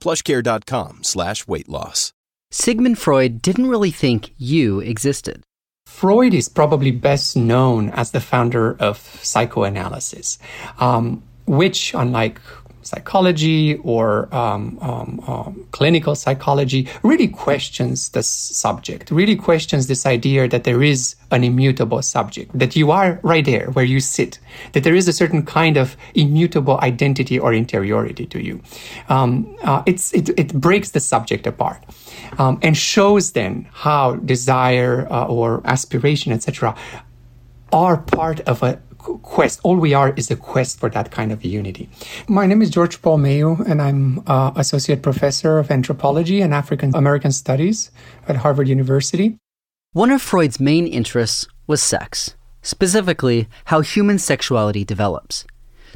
plushcare.com slash weight loss. Sigmund Freud didn't really think you existed. Freud is probably best known as the founder of psychoanalysis, um, which, unlike psychology or um, um, um, clinical psychology really questions the subject, really questions this idea that there is an immutable subject, that you are right there where you sit, that there is a certain kind of immutable identity or interiority to you. Um, uh, it, it breaks the subject apart. Um, and shows then how desire uh, or aspiration, etc., are part of a quest. All we are is a quest for that kind of unity. My name is George Paul Meiu, and I'm uh, Associate Professor of Anthropology and African American Studies at Harvard University. One of Freud's main interests was sex, specifically how human sexuality develops.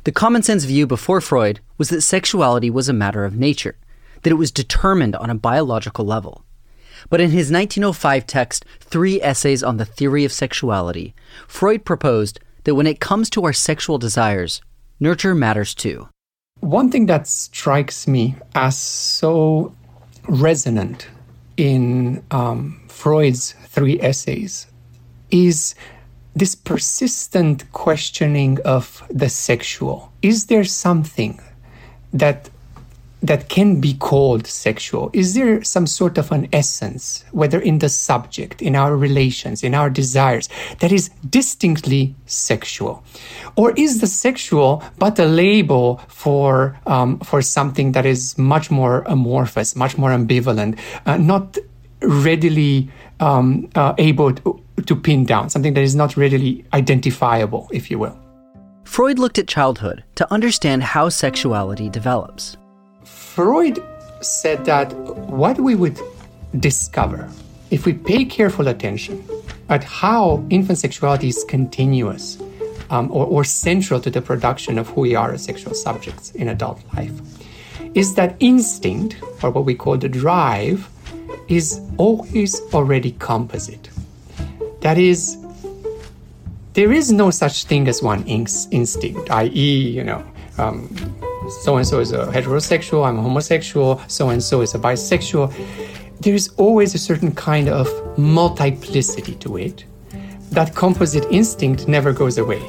The common sense view before Freud was that sexuality was a matter of nature, that it was determined on a biological level. But in his 1905 text, Three Essays on the Theory of Sexuality, Freud proposed that when it comes to our sexual desires, nurture matters too. One thing that strikes me as so resonant in um, Freud's three essays is this persistent questioning of the sexual. Is there something that that can be called sexual? Is there some sort of an essence, whether in the subject, in our relations, in our desires, that is distinctly sexual? Or is the sexual but a label for, um, for something that is much more amorphous, much more ambivalent, uh, not readily um, uh, able to, to pin down, something that is not readily identifiable, if you will? Freud looked at childhood to understand how sexuality develops. Freud said that what we would discover if we pay careful attention at how infant sexuality is continuous um, or, or central to the production of who we are as sexual subjects in adult life is that instinct, or what we call the drive, is always already composite. That is, there is no such thing as one instinct, i.e., you know, um, so and so is a heterosexual, I'm a homosexual, so and so is a bisexual. There's always a certain kind of multiplicity to it. That composite instinct never goes away.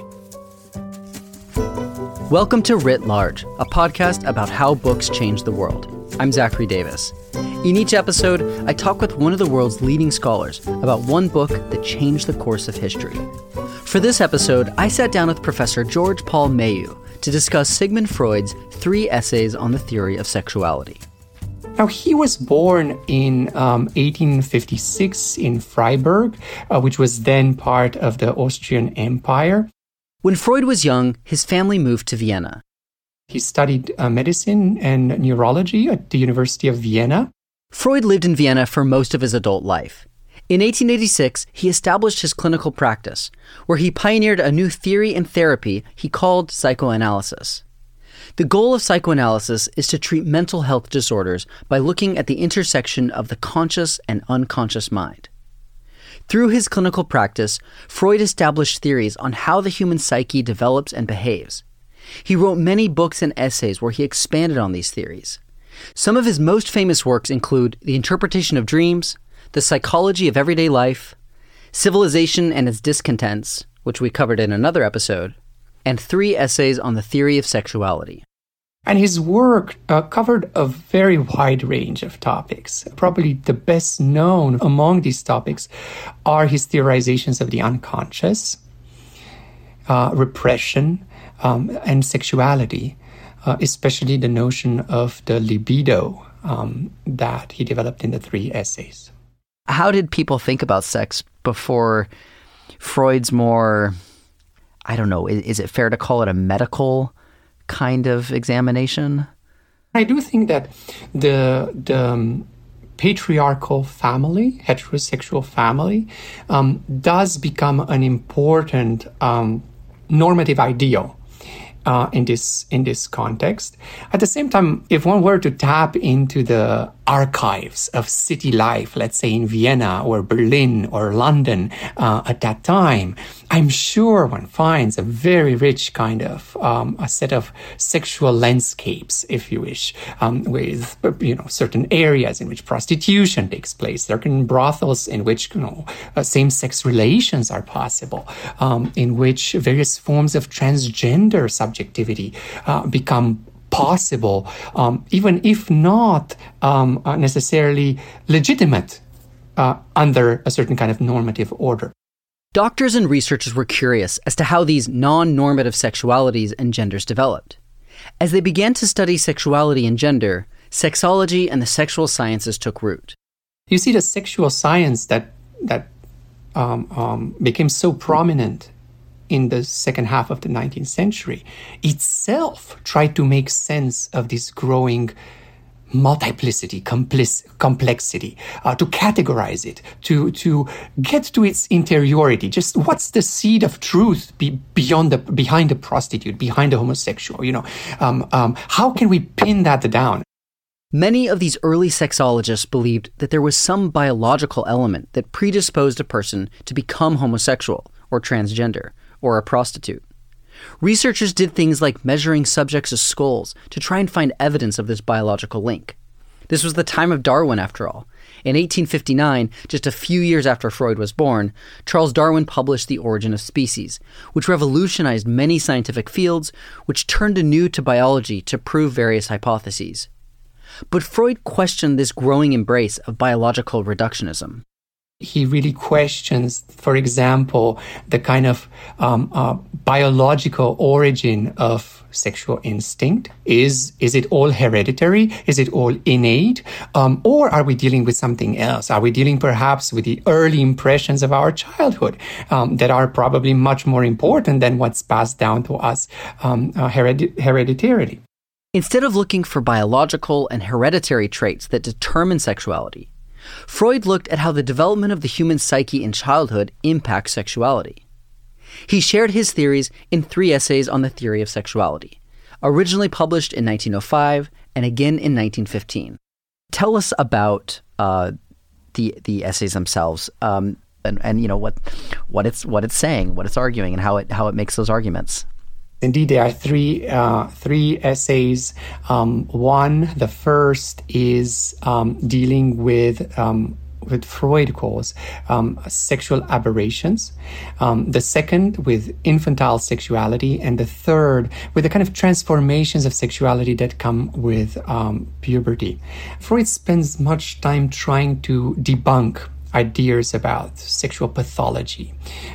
Welcome to Writ Large, a podcast about how books change the world. I'm Zachary Davis. In each episode, I talk with one of the world's leading scholars about one book that changed the course of history. For this episode, I sat down with Professor George Paul Meiu, to discuss Sigmund Freud's three essays on the theory of sexuality. Now, he was born in um, 1856 in Freiberg, uh, which was then part of the Austrian Empire. When Freud was young, his family moved to Vienna. He studied uh, medicine and neurology at the University of Vienna. Freud lived in Vienna for most of his adult life. In 1886, he established his clinical practice, where he pioneered a new theory and therapy he called psychoanalysis. The goal of psychoanalysis is to treat mental health disorders by looking at the intersection of the conscious and unconscious mind. Through his clinical practice, Freud established theories on how the human psyche develops and behaves. He wrote many books and essays where he expanded on these theories. Some of his most famous works include The Interpretation of Dreams, the Psychology of Everyday Life, Civilization and Its Discontents, which we covered in another episode, and three essays on the theory of sexuality. And his work uh, covered a very wide range of topics. Probably the best known among these topics are his theorizations of the unconscious, uh, repression, um, and sexuality, uh, especially the notion of the libido um, that he developed in the three essays how did people think about sex before Freud's more, I don't know, is, is, it fair to call it a medical kind of examination? I do think that the, the um, patriarchal family, heterosexual family, um, does become an important um, normative ideal uh, in this in this context. At the same time, if one were to tap into the archives of city life, let's say in Vienna or Berlin or London uh, at that time, I'm sure one finds a very rich kind of um, a set of sexual landscapes, if you wish, um, with you know certain areas in which prostitution takes place, certain brothels in which you know uh, same-sex relations are possible, um, in which various forms of transgender subjectivity uh, become possible, um, even if not um, uh, necessarily legitimate uh, under a certain kind of normative order. Doctors and researchers were curious as to how these non normative sexualities and genders developed. As they began to study sexuality and gender, sexology and the sexual sciences took root. You see, the sexual science that, that um, um, became so prominent in the second half of the 19th century itself tried to make sense of this growing multiplicity, complex, complexity, uh, to categorize it, to to get to its interiority. Just what's the seed of truth be, beyond the behind the prostitute, behind the homosexual? You know, um, um, how can we pin that down? Many of these early sexologists believed that there was some biological element that predisposed a person to become homosexual or transgender or a prostitute. Researchers did things like measuring subjects' skulls to try and find evidence of this biological link. This was the time of Darwin, after all. In 1859, just a few years after Freud was born, Charles Darwin published The Origin of Species, which revolutionized many scientific fields, which turned anew to biology to prove various hypotheses. But Freud questioned this growing embrace of biological reductionism he really questions, for example, the kind of um, uh, biological origin of sexual instinct. Is is it all hereditary? Is it all innate? Um, or are we dealing with something else? Are we dealing perhaps with the early impressions of our childhood um, that are probably much more important than what's passed down to us um, uh, hered- hereditarily? Instead of looking for biological and hereditary traits that determine sexuality, Freud looked at how the development of the human psyche in childhood impacts sexuality. He shared his theories in three essays on the theory of sexuality, originally published in 1905 and again in 1915. Tell us about uh, the the essays themselves, um, and, and you know what what it's what it's saying, what it's arguing, and how it how it makes those arguments. Indeed, there are three uh, three essays. Um, one, the first is um, dealing with um, with Freud calls um, sexual aberrations, um, the second with infantile sexuality, and the third with the kind of transformations of sexuality that come with um, puberty. Freud spends much time trying to debunk ideas about sexual pathology,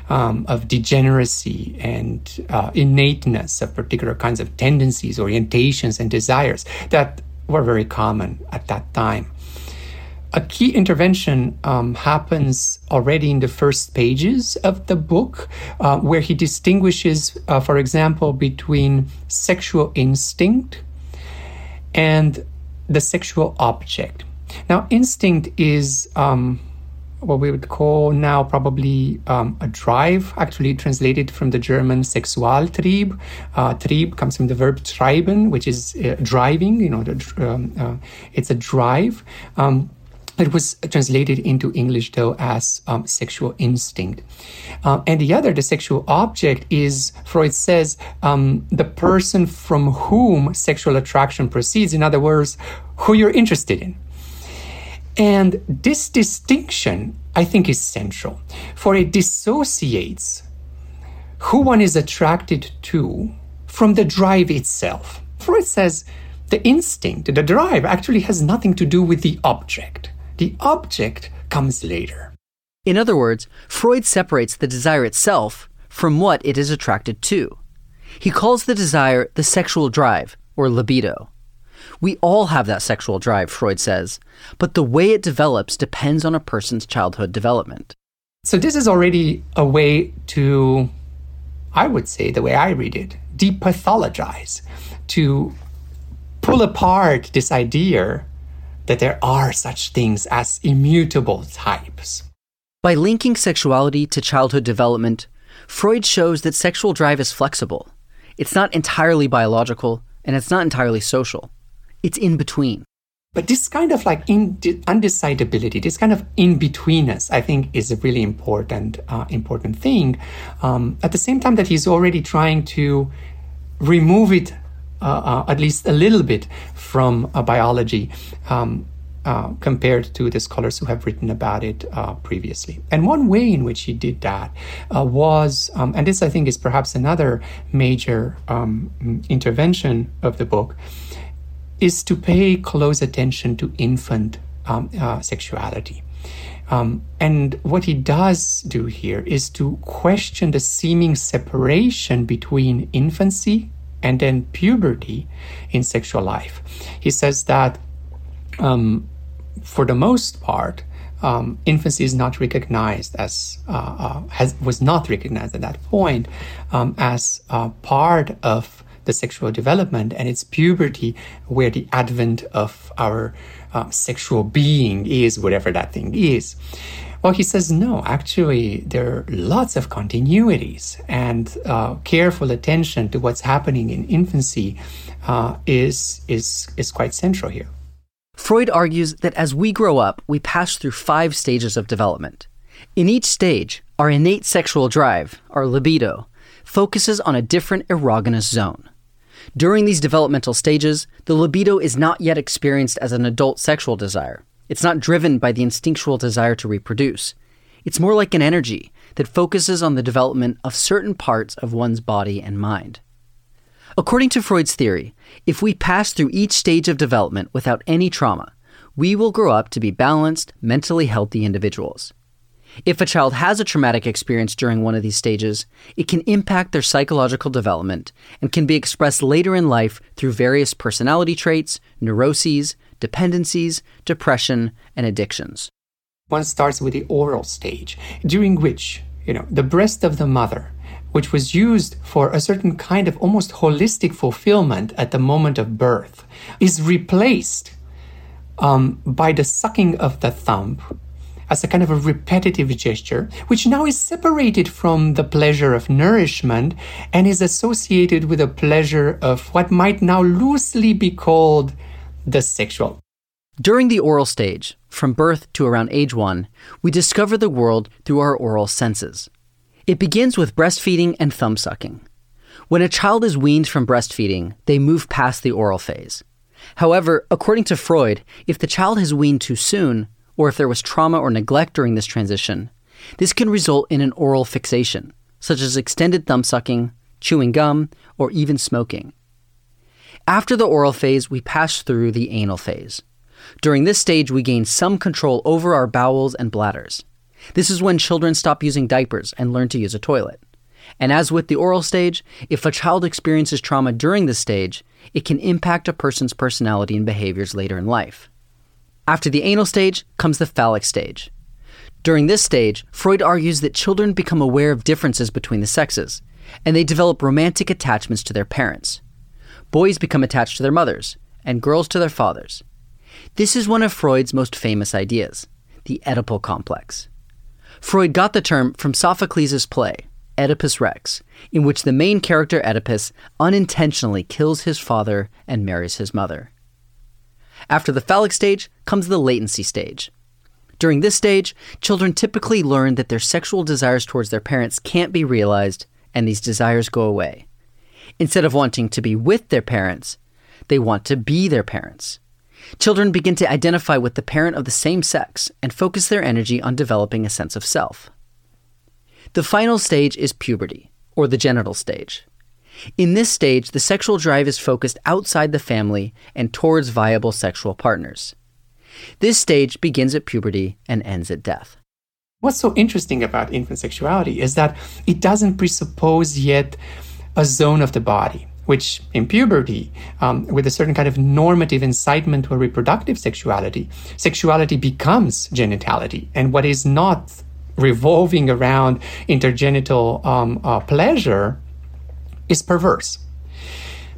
um, of degeneracy and uh, innateness of particular kinds of tendencies, orientations, and desires that were very common at that time. A key intervention um, happens already in the first pages of the book, uh, where he distinguishes, uh, for example, between sexual instinct and the sexual object. Now, instinct is um, what we would call now probably um, a drive, actually translated from the German Sexualtrieb. Uh, Trieb comes from the verb treiben, which is uh, driving, you know, the, um, uh, it's a drive. Um, it was translated into English, though, as um, sexual instinct. Uh, and the other, the sexual object, is, Freud says, um, the person from whom sexual attraction proceeds. In other words, who you're interested in. And this distinction, I think, is central, for it dissociates who one is attracted to from the drive itself. Freud says the instinct, the drive, actually has nothing to do with the object. The object comes later. In other words, Freud separates the desire itself from what it is attracted to. He calls the desire the sexual drive, or libido. We all have that sexual drive, Freud says, but the way it develops depends on a person's childhood development. So, this is already a way to, I would say, the way I read it, depathologize, to pull apart this idea that there are such things as immutable types. By linking sexuality to childhood development, Freud shows that sexual drive is flexible. It's not entirely biological, and it's not entirely social. It's in between. But this kind of like undecidability, this kind of in betweenness, I think, is a really important uh, important thing. Um, at the same time that he's already trying to remove it uh, uh, at least a little bit from uh, biology. Um, uh, compared to the scholars who have written about it uh, previously. And one way in which he did that was, um, and this I think is perhaps another major um, intervention of the book, is to pay close attention to infant um, sexuality. Um, and what he does do here is to question the seeming separation between infancy and then puberty in sexual life. He says that um, for the most part, um, infancy is not recognized as uh, uh, has was not recognized at that point um, as uh, part of the sexual development, and it's puberty where the advent of our uh, sexual being is, whatever that thing is. Well, he says no. Actually, there are lots of continuities, and uh, careful attention to what's happening in infancy uh, is is is quite central here. Freud argues that as we grow up, we pass through five stages of development. In each stage, our innate sexual drive, our libido, focuses on a different erogenous zone. During these developmental stages, the libido is not yet experienced as an adult sexual desire. It's not driven by the instinctual desire to reproduce. It's more like an energy that focuses on the development of certain parts of one's body and mind. According to Freud's theory, if we pass through each stage of development without any trauma, we will grow up to be balanced, mentally healthy individuals. If a child has a traumatic experience during one of these stages, it can impact their psychological development and can be expressed later in life through various personality traits, neuroses, dependencies, depression, and addictions. One starts with the oral stage, during which, you know, the breast of the mother, which was used for a certain kind of almost holistic fulfillment at the moment of birth, is replaced um, by the sucking of the thumb as a kind of a repetitive gesture, which now is separated from the pleasure of nourishment and is associated with a pleasure of what might now loosely be called the sexual. During the oral stage, from birth to around age one, we discover the world through our oral senses. It begins with breastfeeding and thumb sucking. When a child is weaned from breastfeeding, they move past the oral phase. However, according to Freud, if the child has weaned too soon, or if there was trauma or neglect during this transition, this can result in an oral fixation, such as extended thumb sucking, chewing gum, or even smoking. After the oral phase, we pass through the anal phase. During this stage, we gain some control over our bowels and bladders. This is when children stop using diapers and learn to use a toilet. And as with the oral stage, if a child experiences trauma during this stage, it can impact a person's personality and behaviors later in life. After the anal stage comes the phallic stage. During this stage, Freud argues that children become aware of differences between the sexes, and they develop romantic attachments to their parents. Boys become attached to their mothers, and girls to their fathers. This is one of Freud's most famous ideas, the Oedipal complex. Freud got the term from Sophocles' play, Oedipus Rex, in which the main character Oedipus unintentionally kills his father and marries his mother. After the phallic stage comes the latency stage. During this stage, children typically learn that their sexual desires towards their parents can't be realized, and these desires go away. Instead of wanting to be with their parents, they want to be their parents. Children begin to identify with the parent of the same sex and focus their energy on developing a sense of self. The final stage is puberty, or the genital stage. In this stage, the sexual drive is focused outside the family and towards viable sexual partners. This stage begins at puberty and ends at death. What's so interesting about infant sexuality is that it doesn't presuppose yet a zone of the body which in puberty, um, with a certain kind of normative incitement to a reproductive sexuality, sexuality becomes genitality. And what is not revolving around intergenital um, uh, pleasure is perverse.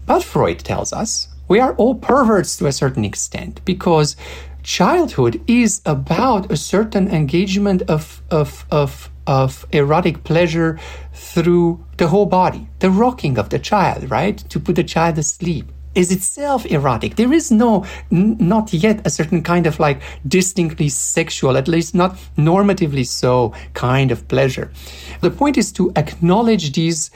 But Freud tells us we are all perverts to a certain extent because childhood is about a certain engagement of, of, of, of erotic pleasure through the whole body, the rocking of the child, right? To put the child asleep is itself erotic. There is no, n- not yet a certain kind of like distinctly sexual, at least not normatively so, kind of pleasure. The point is to acknowledge these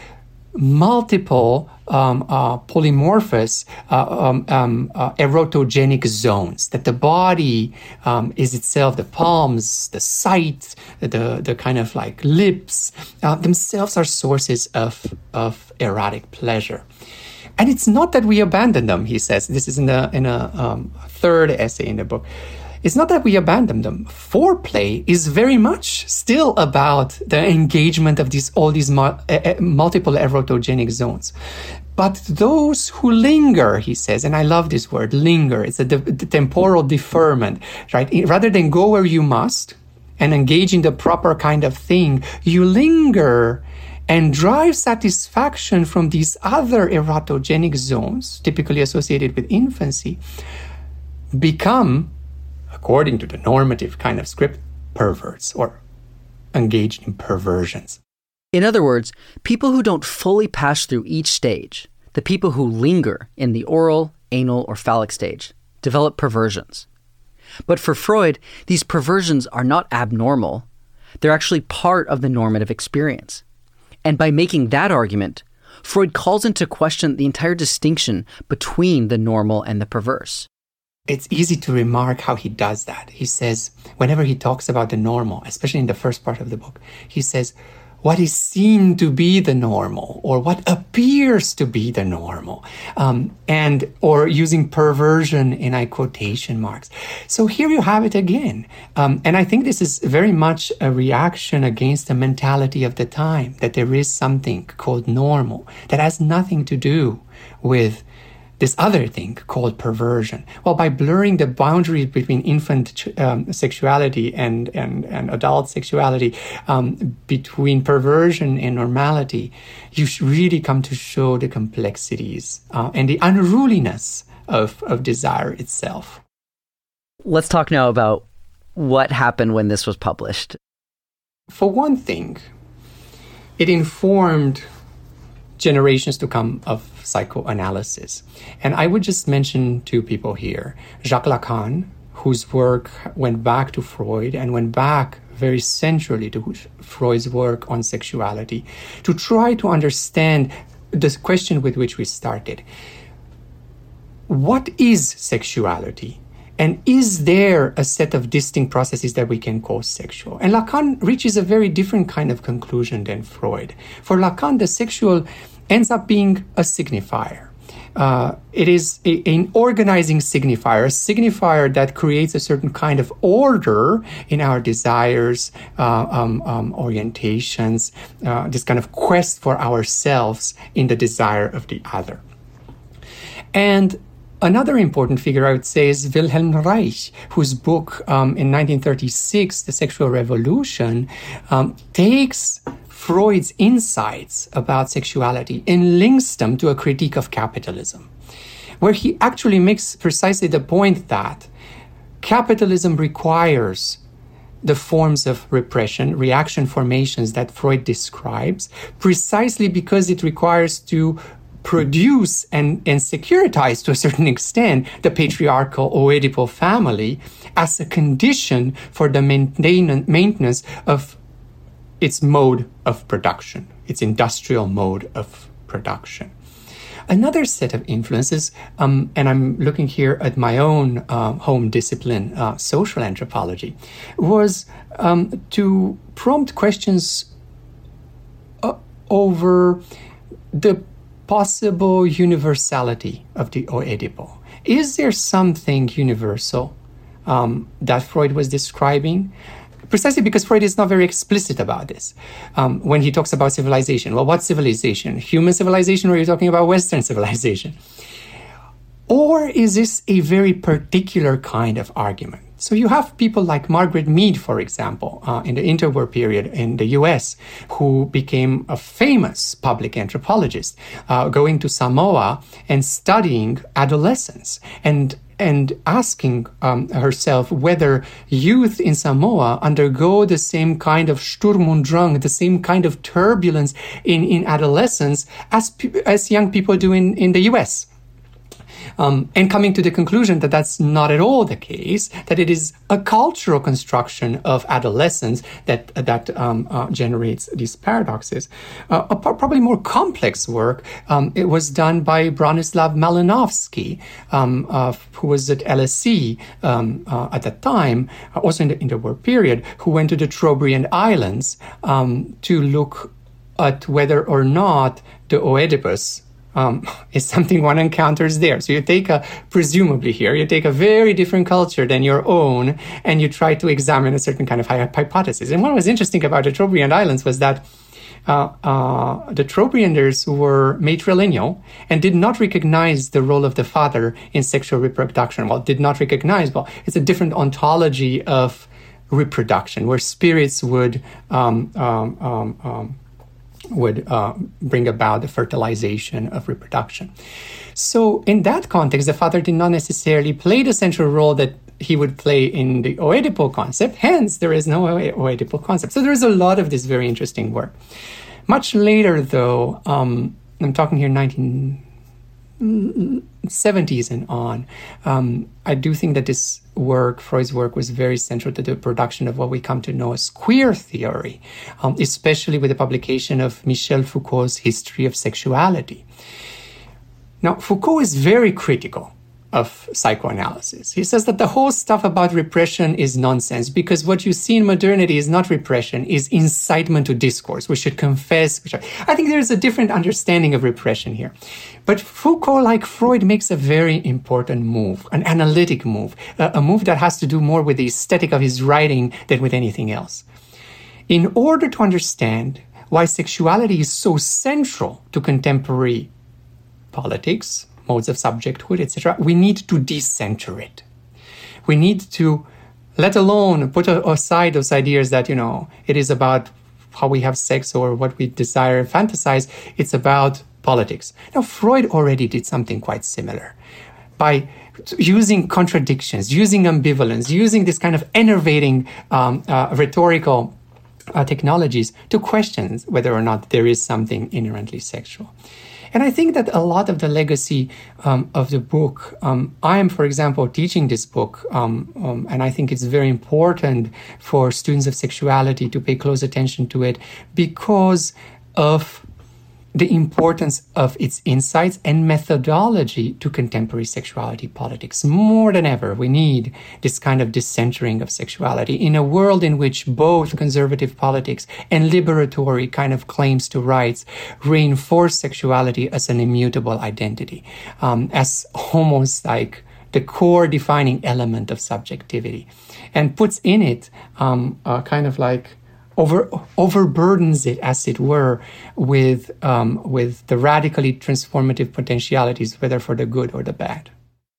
multiple um, uh, polymorphous uh, um, um, uh, erotogenic zones that the body um, is itself the palms the sight the, the kind of like lips uh, themselves are sources of, of erotic pleasure. And it's not that we abandon them he says. This is in a, in a um, third essay in the book it's not that we abandon them. Foreplay is very much still about the engagement of these all these mu- uh, multiple erotogenic zones. But those who linger, he says, and I love this word, linger. It's a de- temporal deferment, right? Rather than go where you must and engage in the proper kind of thing, you linger and drive satisfaction from these other erotogenic zones, typically associated with infancy, become according to the normative kind of script, perverts or engaged in perversions. In other words, people who don't fully pass through each stage, the people who linger in the oral, anal, or phallic stage, develop perversions. But for Freud, these perversions are not abnormal, they're actually part of the normative experience. And by making that argument, Freud calls into question the entire distinction between the normal and the perverse it's easy to remark how he does that. He says, whenever he talks about the normal, especially in the first part of the book, he says, what is seen to be the normal or what appears to be the normal um, and or using perversion in i quotation marks so here you have it again um, and i think this is very much a reaction against the mentality of the time that there is something called normal that has nothing to do with this other thing called perversion. Well, by blurring the boundaries between infant um, sexuality and, and, and adult sexuality, um, between perversion and normality, you really come to show the complexities uh, and the unruliness of, of desire itself. Let's talk now about what happened when this was published. For one thing, it informed generations to come of psychoanalysis. And I would just mention two people here Jacques Lacan, whose work went back to Freud and went back very centrally to Freud's work on sexuality to try to understand the question with which we started. What is sexuality? And is there a set of distinct processes that we can call sexual? And Lacan reaches a very different kind of conclusion than Freud. For Lacan, the sexual ends up being a signifier. Uh, it is a, an organizing signifier, a signifier that creates a certain kind of order in our desires, uh, um, um, orientations, uh, this kind of quest for ourselves in the desire of the other. And Another important figure I would say is Wilhelm Reich, whose book um, in 1936, The Sexual Revolution, um, takes Freud's insights about sexuality and links them to a critique of capitalism, where he actually makes precisely the point that capitalism requires the forms of repression, reaction formations that Freud describes, precisely because it requires to produce and, and securitize to a certain extent the patriarchal or Oedipal family as a condition for the maintenance of its mode of production, its industrial mode of production. Another set of influences, um, and I'm looking here at my own uh, home discipline, uh, social anthropology, was um, to prompt questions uh, over the possible universality of the Oedipo. Is there something universal um, that Freud was describing? precisely because Freud is not very explicit about this um, when he talks about civilization. Well, what civilization? Human civilization, or are you talking about Western civilization? Or is this a very particular kind of argument? So you have people like Margaret Mead, for example, uh, in the interwar period in the US, who became a famous public anthropologist, uh, going to Samoa and studying adolescence and and asking um, herself whether youth in Samoa undergo the same kind of Sturm und Drang, the same kind of turbulence in, in adolescence as, as young people do in, in the US um, and coming to the conclusion that that's not at all the case, that it is a cultural construction of adolescence that that um, uh, generates these paradoxes. Uh, a probably more complex work um, it was done by Bronislaw Malinowski, um, uh, who was at LSE um, uh, at that time, uh, also in the interwar period, who went to the Trobriand Islands um, to look at whether or not the Oedipus um, is something one encounters there. So you take a, presumably here, you take a very different culture than your own and you try to examine a certain kind of hypothesis. And what was interesting about the Trobriand Islands was that uh, uh, the Trobrianders were matrilineal and did not recognize the role of the father in sexual reproduction. Well, did not recognize, well, it's a different ontology of reproduction where spirits would um, um, um, um would uh, bring about the fertilization of reproduction. So, in that context, the father did not necessarily play the central role that he would play in the Oedipal concept. Hence, there is no Oedipal concept. So, there is a lot of this very interesting work. Much later, though, um, I'm talking here 19 70s and on, um, I do think that this work, Freud's work, was very central to the production of what we come to know as queer theory, um, especially with the publication of Michel Foucault's History of Sexuality. Now, Foucault is very critical of psychoanalysis. He says that the whole stuff about repression is nonsense because what you see in modernity is not repression, is incitement to discourse. We should confess. I think there's a different understanding of repression here. But Foucault, like Freud, makes a very important move, an analytic move, a move that has to do more with the aesthetic of his writing than with anything else. In order to understand why sexuality is so central to contemporary politics, modes of subjecthood, etc., we need to decenter it. We need to, let alone put aside those ideas that, you know, it is about how we have sex or what we desire and fantasize. It's about politics. Now, Freud already did something quite similar by using contradictions, using ambivalence, using this kind of enervating um, uh, rhetorical uh, technologies to question whether or not there is something inherently sexual. And I think that a lot of the legacy um, of the book, um, I am, for example, teaching this book, um, um, and I think it's very important for students of sexuality to pay close attention to it because of the importance of its insights and methodology to contemporary sexuality politics. More than ever, we need this kind of decentering of sexuality in a world in which both conservative politics and liberatory kind of claims to rights reinforce sexuality as an immutable identity, um, as almost like the core defining element of subjectivity, and puts in it um, kind of like over overburdens it, as it were, with um, with the radically transformative potentialities, whether for the good or the bad.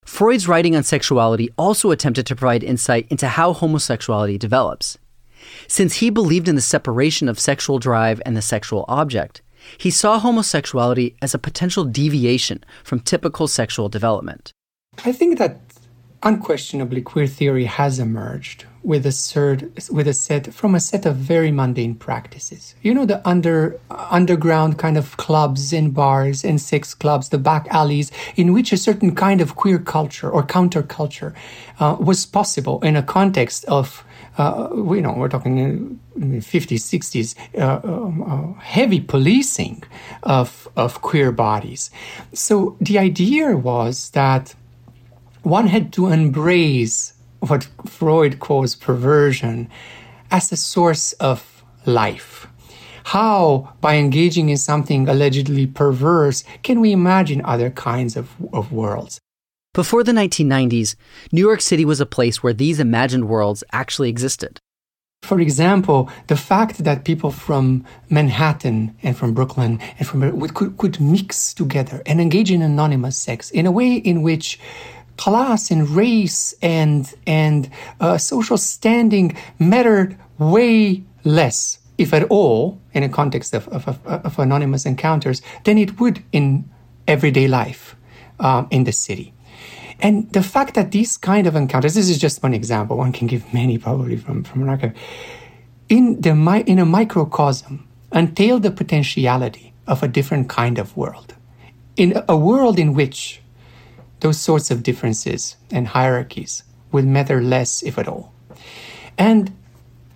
Freud's writing on sexuality also attempted to provide insight into how homosexuality develops. Since he believed in the separation of sexual drive and the sexual object, he saw homosexuality as a potential deviation from typical sexual development. I think that unquestionably queer theory has emerged with a set, with a set from a set of very mundane practices. You know the under underground kind of clubs and bars and sex clubs, the back alleys in which a certain kind of queer culture or counterculture uh, was possible in a context of uh, you know, we're talking 50s, 60s, uh, um, heavy policing of, of queer bodies. So the idea was that one had to embrace what Freud calls perversion as a source of life. How, by engaging in something allegedly perverse, can we imagine other kinds of, of worlds? Before the 1990s, New York City was a place where these imagined worlds actually existed. For example, the fact that people from Manhattan and from Brooklyn and from could, could mix together and engage in anonymous sex in a way in which class and race and and uh, social standing mattered way less, if at all, in a context of, of, of, of anonymous encounters, than it would in everyday life um, in the city. And the fact that these kind of encounters, this is just one example, one can give many probably from, from an archive, in, the, in a microcosm, entail the potentiality of a different kind of world. In a world in which those sorts of differences and hierarchies will matter less, if at all. And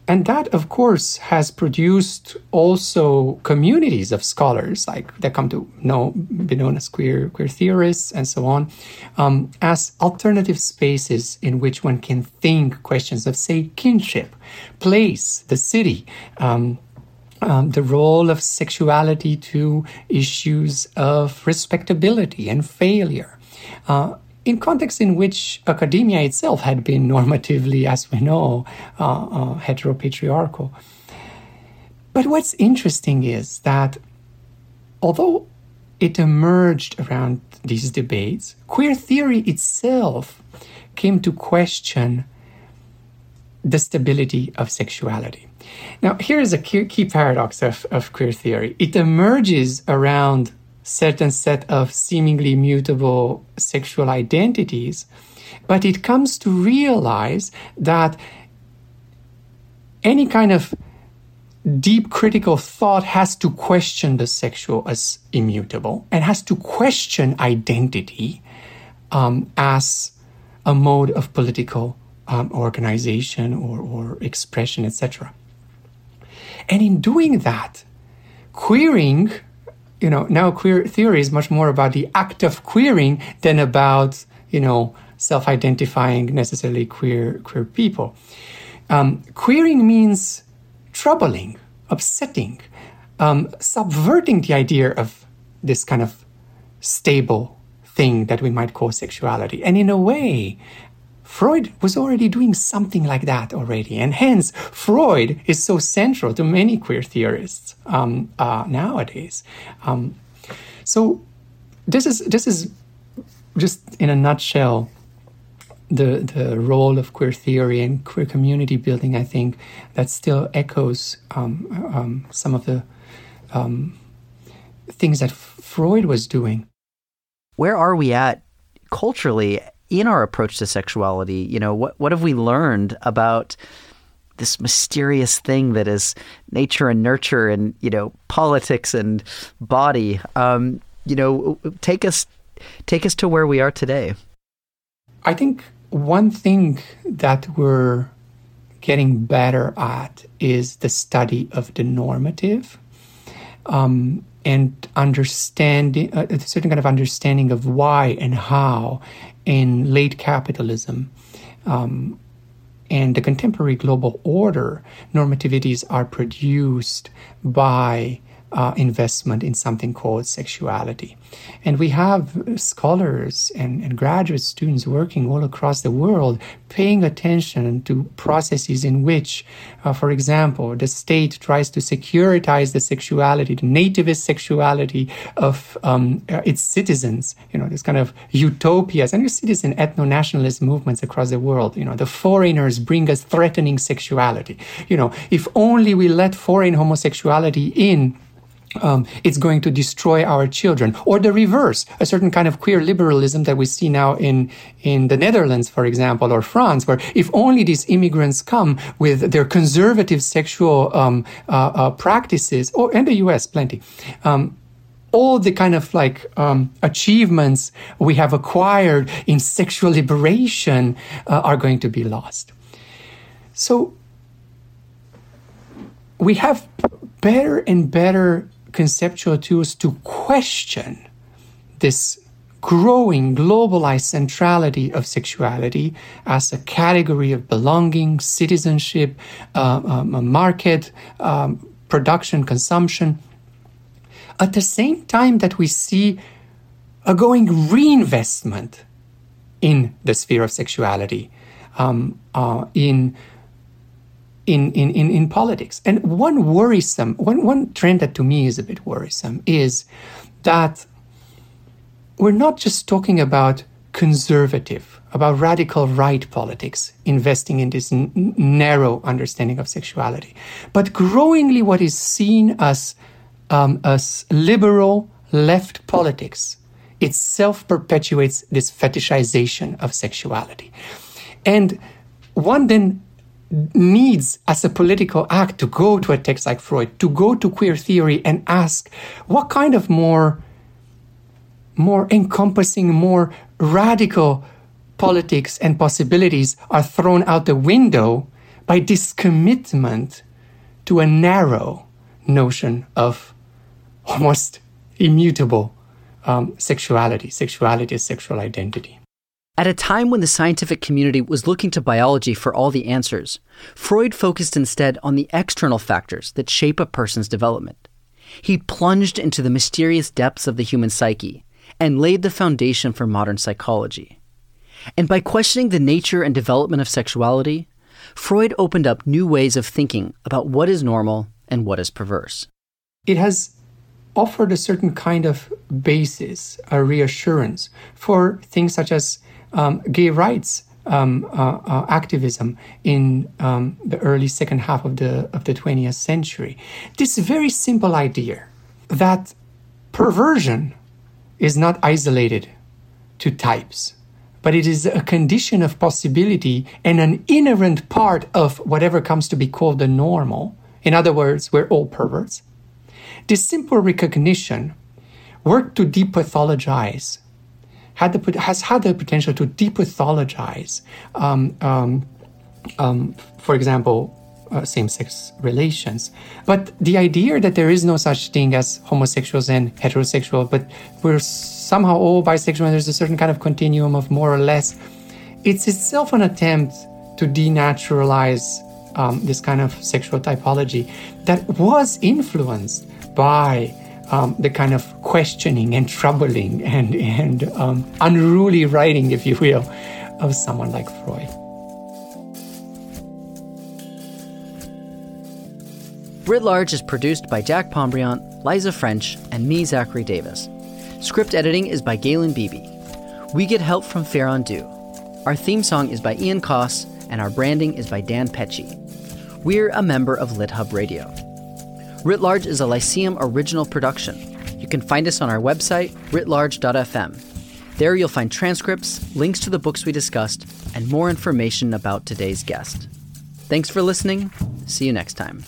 and that, of course, has produced also communities of scholars, like that come to know, be known as queer queer theorists and so on, um, as alternative spaces in which one can think questions of, say, kinship, place, the city, um, um, the role of sexuality to issues of respectability and failure. Uh, in contexts in which academia itself had been normatively, as we know, uh, uh, heteropatriarchal. But what's interesting is that although it emerged around these debates, queer theory itself came to question the stability of sexuality. Now, here is a key, key paradox of, of queer theory. It emerges around certain set of seemingly mutable sexual identities, but it comes to realize that any kind of deep critical thought has to question the sexual as immutable and has to question identity um, as a mode of political um, organization or, or expression, etc. And in doing that, queering you know, now queer theory is much more about the act of queering than about, you know, self-identifying necessarily queer queer people. Um, queering means troubling, upsetting, um, subverting the idea of this kind of stable thing that we might call sexuality. And in a way, Freud was already doing something like that already, and hence Freud is so central to many queer theorists um, uh, nowadays. Um, so this is this is just in a nutshell the the role of queer theory and queer community building. I think that still echoes um, um some of the um, things that Freud was doing. Where are we at culturally in our approach to sexuality, you know, what what have we learned about this mysterious thing that is nature and nurture and you know politics and body? Um, you know, take us take us to where we are today. I think one thing that we're getting better at is the study of the normative. Um, and understanding uh, a certain kind of understanding of why and how in late capitalism um, and the contemporary global order normativities are produced by uh, investment in something called sexuality. And we have scholars and, and graduate students working all across the world paying attention to processes in which, uh, for example, the state tries to securitize the sexuality, the nativist sexuality of um, uh, its citizens, you know, this kind of utopias. And you see this in ethno nationalist movements across the world. You know, the foreigners bring us threatening sexuality. You know, if only we let foreign homosexuality in, um, it's going to destroy our children. Or the reverse, a certain kind of queer liberalism that we see now in, in the Netherlands, for example, or France, where if only these immigrants come with their conservative sexual um, uh, uh, practices, or in the US, plenty. Um, all the kind of like um, achievements we have acquired in sexual liberation uh, are going to be lost. So we have better and better conceptual tools to question this growing globalized centrality of sexuality as a category of belonging, citizenship, uh, um, a market, um, production, consumption. At the same time that we see a going reinvestment in the sphere of sexuality, um, uh, in in, in, in, in politics. And one worrisome, one, one trend that to me is a bit worrisome is that we're not just talking about conservative, about radical right politics, investing in this n- narrow understanding of sexuality, but growingly what is seen as, um, as liberal left politics itself perpetuates this fetishization of sexuality. And one then needs, as a political act, to go to a text like Freud, to go to queer theory and ask what kind of more, more encompassing, more radical politics and possibilities are thrown out the window by this commitment to a narrow notion of almost immutable um, sexuality, sexuality sexual identity. At a time when the scientific community was looking to biology for all the answers, Freud focused instead on the external factors that shape a person's development. He plunged into the mysterious depths of the human psyche and laid the foundation for modern psychology. And by questioning the nature and development of sexuality, Freud opened up new ways of thinking about what is normal and what is perverse. It has offered a certain kind of basis, a reassurance for things such as um, gay rights um, uh, uh, activism in um, the early second half of the of the 20th century. This very simple idea that perversion is not isolated to types, but it is a condition of possibility and an inherent part of whatever comes to be called the normal. In other words, we're all perverts. This simple recognition worked to depathologize had the, has had the potential to depathologize, um, um, um, for example, uh, same-sex relations. But the idea that there is no such thing as homosexuals and heterosexual, but we're somehow all bisexual and there's a certain kind of continuum of more or less, it's itself an attempt to denaturalize um, this kind of sexual typology that was influenced by um, the kind of questioning and troubling and, and um, unruly writing, if you will, of someone like Freud. Writ Large is produced by Jack Pombriant, Liza French, and me, Zachary Davis. Script editing is by Galen Beebe. We get help from Farron Dew. Our theme song is by Ian Coss, and our branding is by Dan Pecci. We're a member of LitHub Radio. Writ Large is a Lyceum original production. You can find us on our website, writlarge.fm. There you'll find transcripts, links to the books we discussed, and more information about today's guest. Thanks for listening. See you next time.